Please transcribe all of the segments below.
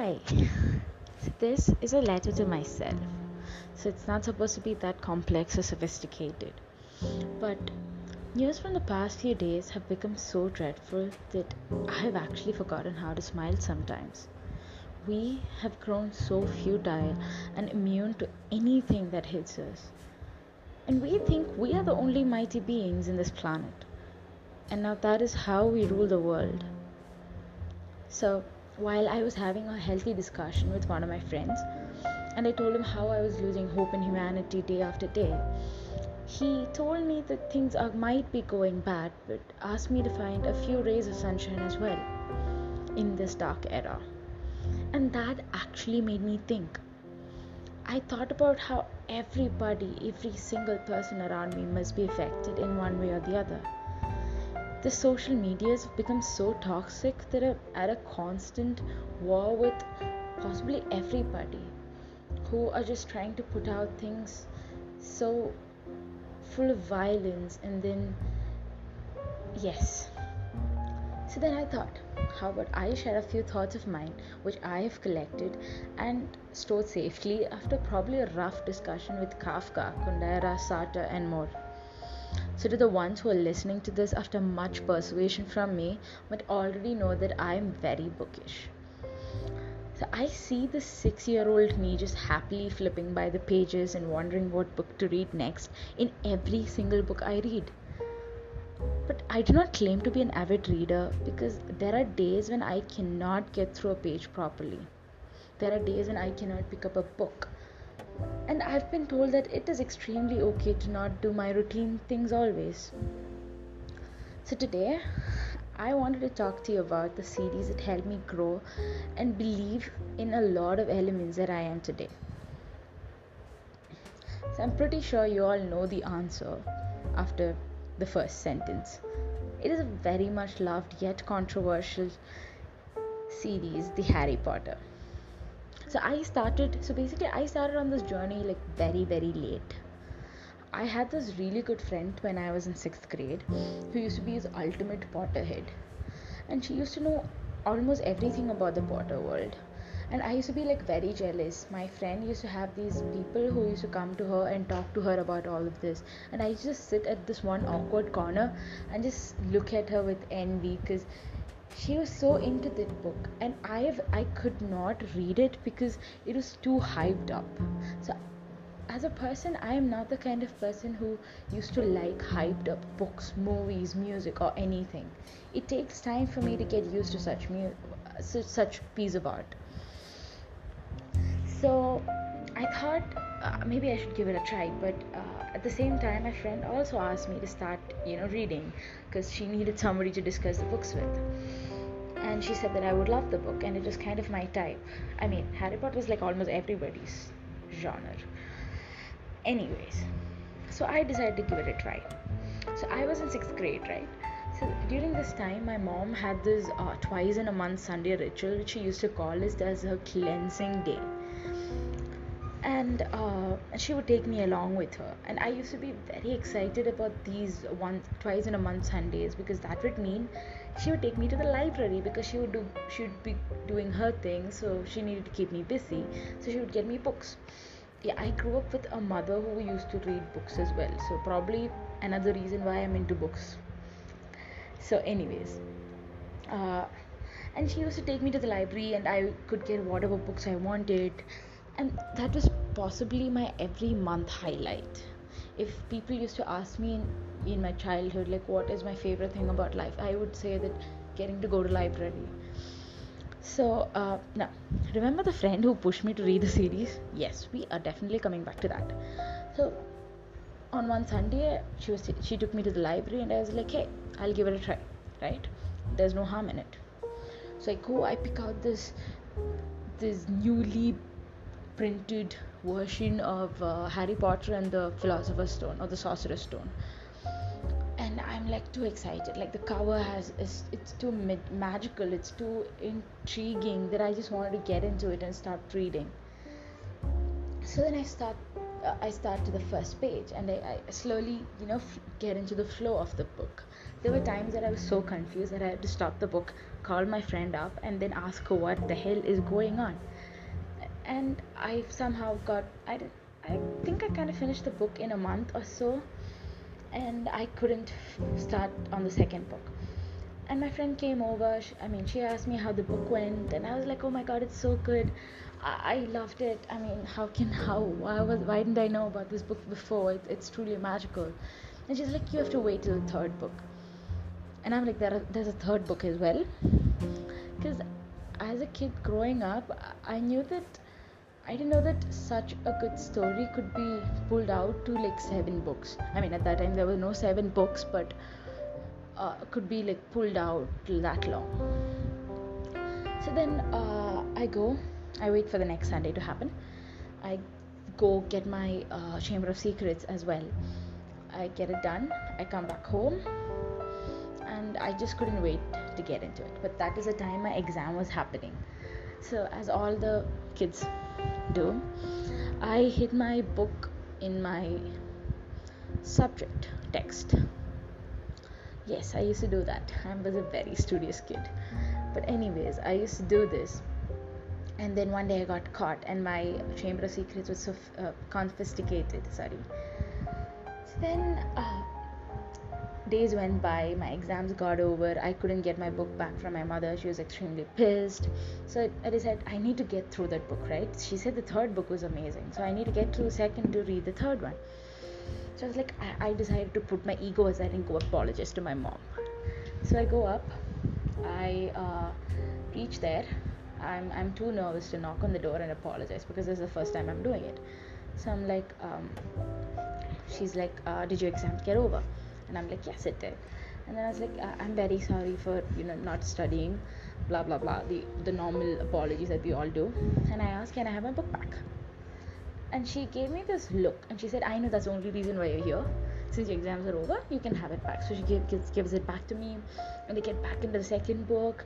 Hi. So this is a letter to myself. So it's not supposed to be that complex or sophisticated. But news from the past few days have become so dreadful that I have actually forgotten how to smile sometimes. We have grown so futile and immune to anything that hits us. And we think we are the only mighty beings in this planet. And now that is how we rule the world. So while I was having a healthy discussion with one of my friends, and I told him how I was losing hope in humanity day after day. He told me that things are, might be going bad, but asked me to find a few rays of sunshine as well in this dark era. And that actually made me think. I thought about how everybody, every single person around me must be affected in one way or the other the social medias have become so toxic that are at a constant war with possibly everybody who are just trying to put out things so full of violence and then yes. So then i thought how about i share a few thoughts of mine which i have collected and stored safely after probably a rough discussion with kafka kundera sartre and more so, to the ones who are listening to this after much persuasion from me, but already know that I am very bookish. So, I see the six year old me just happily flipping by the pages and wondering what book to read next in every single book I read. But I do not claim to be an avid reader because there are days when I cannot get through a page properly. There are days when I cannot pick up a book and I've been told that it is extremely okay to not do my routine things always. So today, I wanted to talk to you about the series that helped me grow and believe in a lot of elements that I am today. So I'm pretty sure you all know the answer after the first sentence. It is a very much loved yet controversial series, The Harry Potter so i started so basically i started on this journey like very very late. I had this really good friend when i was in sixth grade who used to be his ultimate potterhead. And she used to know almost everything about the potter world. And i used to be like very jealous. My friend used to have these people who used to come to her and talk to her about all of this. And i just sit at this one awkward corner and just look at her with envy because she was so into that book and i have i could not read it because it was too hyped up. So as a person i am not the kind of person who used to like hyped up books movies music or anything. It takes time for me to get used to such mu- such, such piece of art. So i thought uh, maybe i should give it a try but uh, at the same time my friend also asked me to start you know reading because she needed somebody to discuss the books with and she said that I would love the book and it was kind of my type. I mean, Harry Potter is like almost everybody's genre. Anyways, so I decided to give it a try. So I was in sixth grade, right? So during this time, my mom had this uh, twice in a month Sunday ritual, which she used to call as her cleansing day. And uh, she would take me along with her, and I used to be very excited about these once, twice in a month Sundays because that would mean she would take me to the library because she would do she would be doing her thing so she needed to keep me busy. So she would get me books. Yeah i grew up with a mother who used to read books as well. So probably another reason why i'm into books. So anyways uh, and she used to take me to the library and i could get whatever books i wanted and that was possibly my every month highlight. If people used to ask me in, in my childhood like what is my favorite thing about life i would say that getting to go to library. So uh, now remember the friend who pushed me to read the series? Yes we are definitely coming back to that. So on one sunday she was she took me to the library and i was like hey i'll give it a try right? There's no harm in it. So i go i pick out this this newly printed version of uh, Harry Potter and the Philosopher's Stone or the Sorcerer's Stone. And I'm like too excited. Like the cover has, it's, it's too magical, it's too intriguing that I just wanted to get into it and start reading. So then I start, uh, I start to the first page and I, I slowly, you know, f- get into the flow of the book. there were times that I was so confused that I had to stop the book, call my friend up, and then ask her what the hell is going on. And I somehow got I I think I kind of finished the book in a month or so, and I couldn't start on the second book. And my friend came over. She, I mean, she asked me how the book went, and I was like, "Oh my god, it's so good! I, I loved it. I mean, how can how why was why didn't I know about this book before? It, it's truly magical." And she's like, "You have to wait till the third book." and i'm like there are, there's a third book as well because as a kid growing up i knew that i didn't know that such a good story could be pulled out to like seven books. I mean at that time there were no seven books but uh, could be like pulled out that long. So then uh, i go i wait for the next sunday to happen. I go get my uh, chamber of secrets as well. I get it done. I come back home and I just couldn't wait to get into it. But that is the time my exam was happening. So, as all the kids do, I hid my book in my subject text. Yes, I used to do that. I was a very studious kid. But, anyways, I used to do this. And then one day I got caught, and my chamber of secrets was so, uh, confiscated. Sorry. So then uh, days went by my exams got over i couldn't get my book back from my mother she was extremely pissed. So i decided i need to get through that book right? She said the third book was amazing so i need to get through the second to read the third one. So i was like i, I decided to put my ego aside and go apologize to my mom. So i go up i uh, reach there. I'm, I'm too nervous to knock on the door and apologize because this is the first time i'm doing it. So i'm like um, she's like uh, did your exams get over and i'm like yes it did. And then i was like i'm very sorry for you know not studying blah blah blah the the normal apologies that we all do. And i asked can i have my book back? And she gave me this look and she said i know that's the only reason why you're here. Since your exams are over you can have it back. So she gave, gives, gives it back to me. And they get back into the second book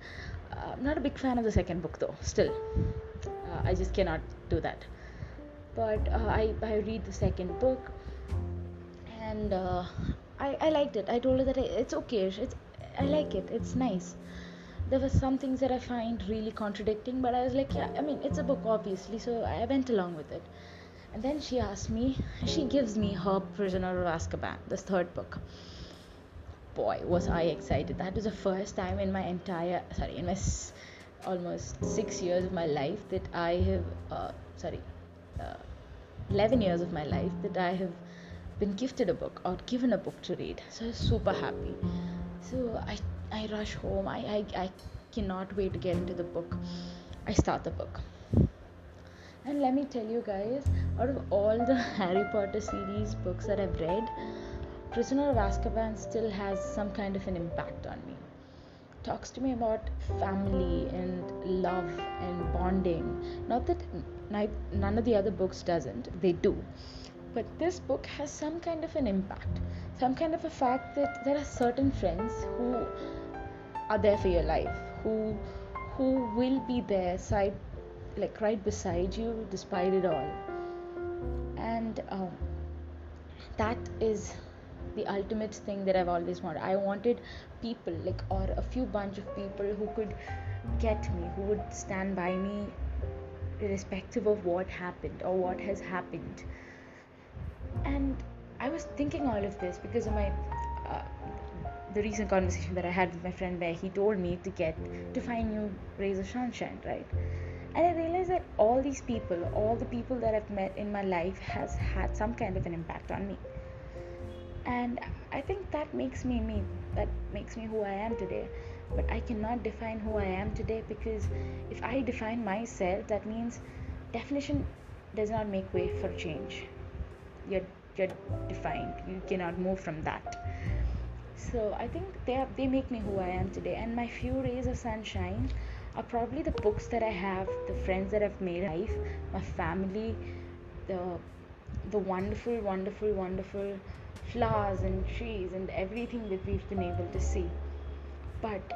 uh, i'm not a big fan of the second book though still. Uh, i just cannot do that. But uh, I, I read the second book and uh, I, I liked it. I told her that it's okay. It's I like it. It's nice. There were some things that I find really contradicting, but I was like, yeah, I mean, it's a book, obviously, so I went along with it. And then she asked me, she gives me her Prisoner of Azkaban, this third book. Boy, was I excited! That was the first time in my entire, sorry, in my s- almost six years of my life that I have, uh, sorry, uh, 11 years of my life that I have been gifted a book or given a book to read. So I was super happy. So I, I rush home. I, I, I cannot wait to get into the book. I start the book. And let me tell you guys, out of all the Harry Potter series books that I've read, Prisoner of Azkaban still has some kind of an impact on me. Talks to me about family and love and bonding. Not that none of the other books doesn't, they do but this book has some kind of an impact some kind of a fact that there are certain friends who are there for your life who who will be there side like right beside you despite it all and um, that is the ultimate thing that I've always wanted. I wanted people, like, or a few bunch of people who could get me, who would stand by me, irrespective of what happened or what has happened and I was thinking all of this because of my uh, the recent conversation that I had with my friend where he told me to get to find new rays of sunshine, right? And I realized that all these people, all the people that I've met in my life, has had some kind of an impact on me. And I think that makes me me. That makes me who I am today. But I cannot define who I am today because if I define myself, that means definition does not make way for change you're you're defined. You cannot move from that. So i think they are, they make me who i am today. And my few rays of sunshine are probably the books that i have the friends that i've made in life my family the the wonderful wonderful wonderful flowers and trees and everything that we've been able to see. But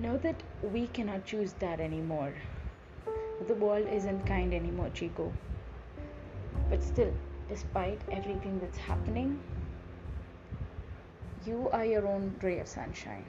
know that we cannot choose that anymore. The world isn't kind anymore chico. But still despite everything that's happening you are your own ray of sunshine.